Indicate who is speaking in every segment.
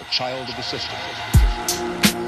Speaker 1: a child of the system.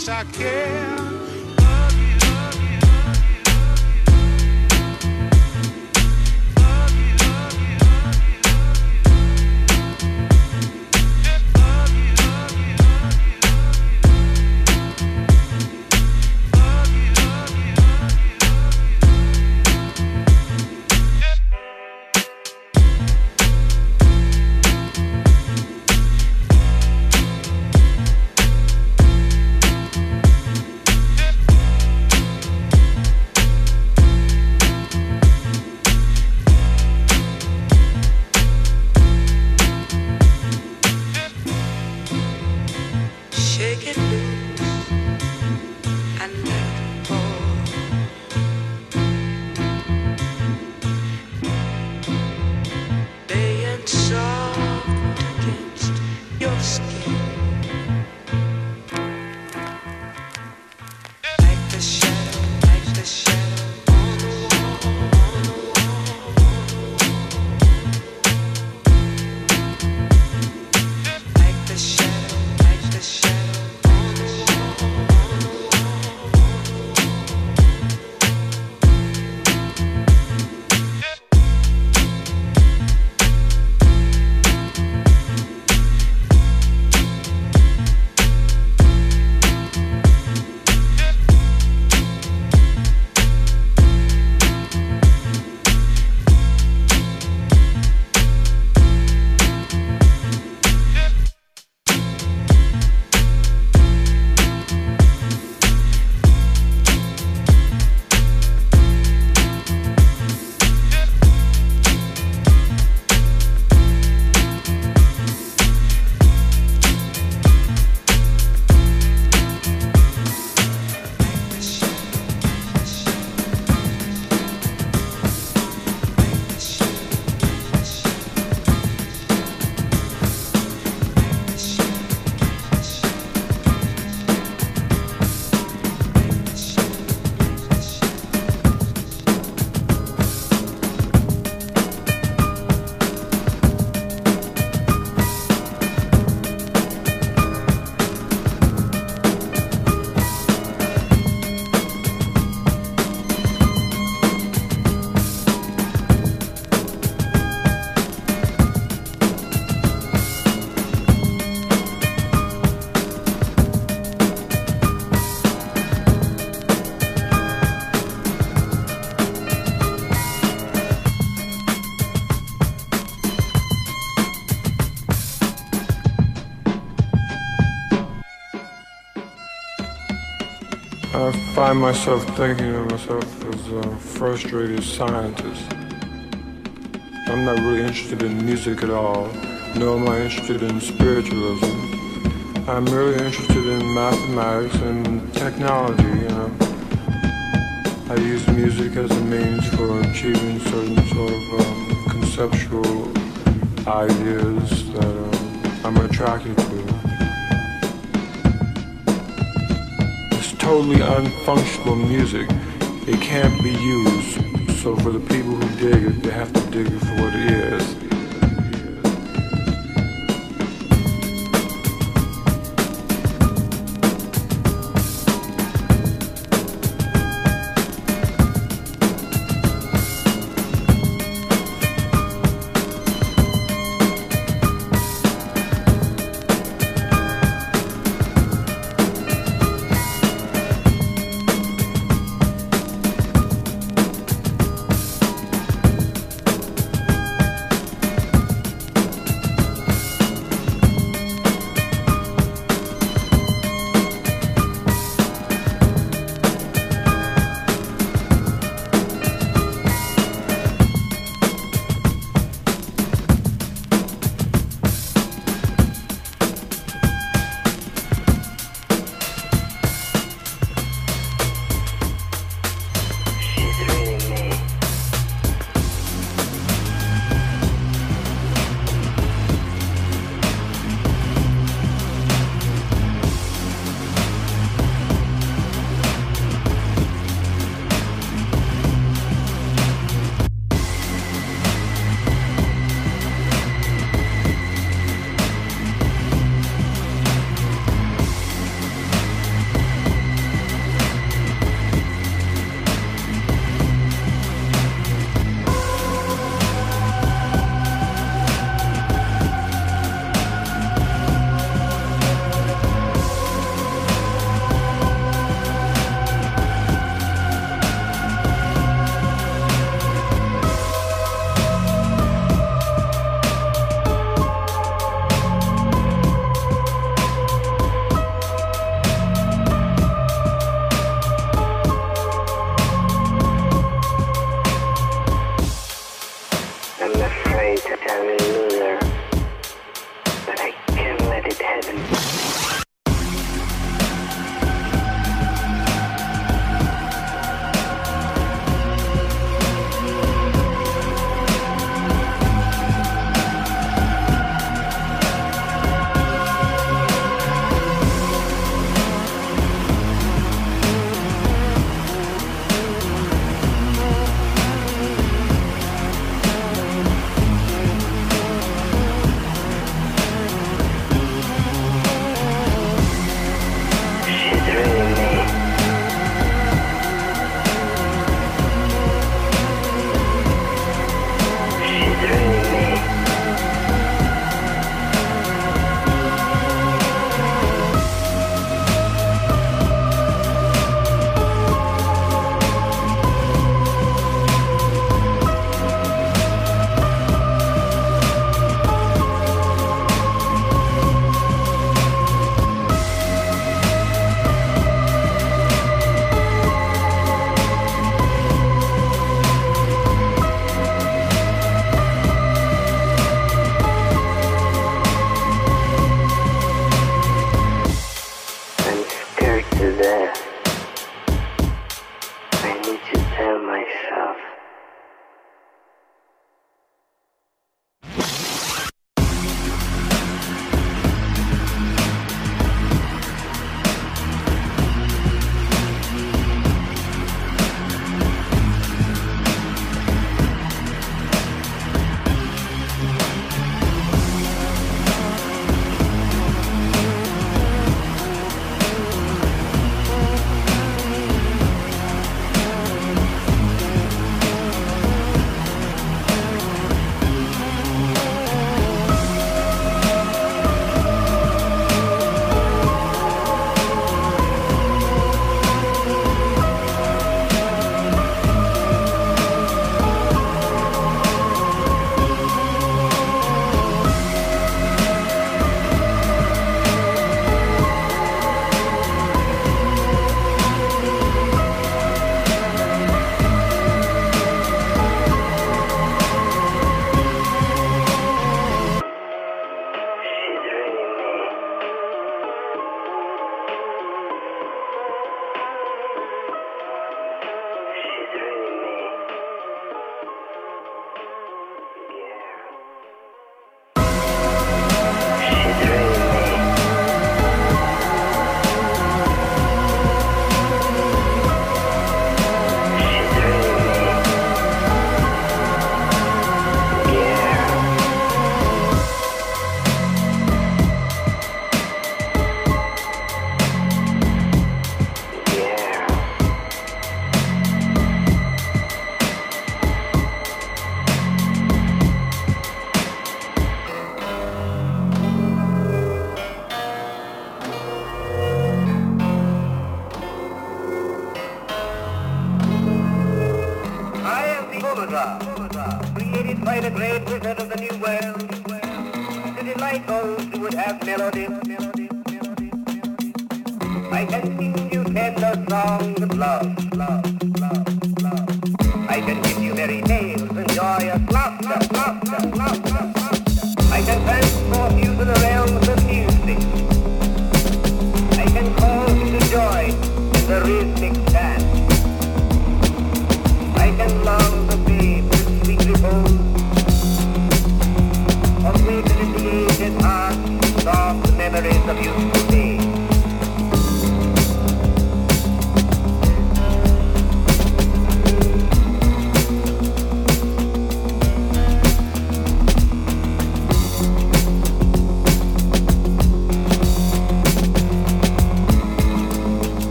Speaker 2: Much I care.
Speaker 3: Find myself thinking of myself as a frustrated scientist. I'm not really interested in music at all, nor am I interested in spiritualism. I'm really interested in mathematics and technology, you know. I use music as a means for achieving certain sort of um, conceptual ideas that um, I'm attracted to. It's totally unfunctional music. It can't be used. So for the people who dig it, they have to dig it for what it is.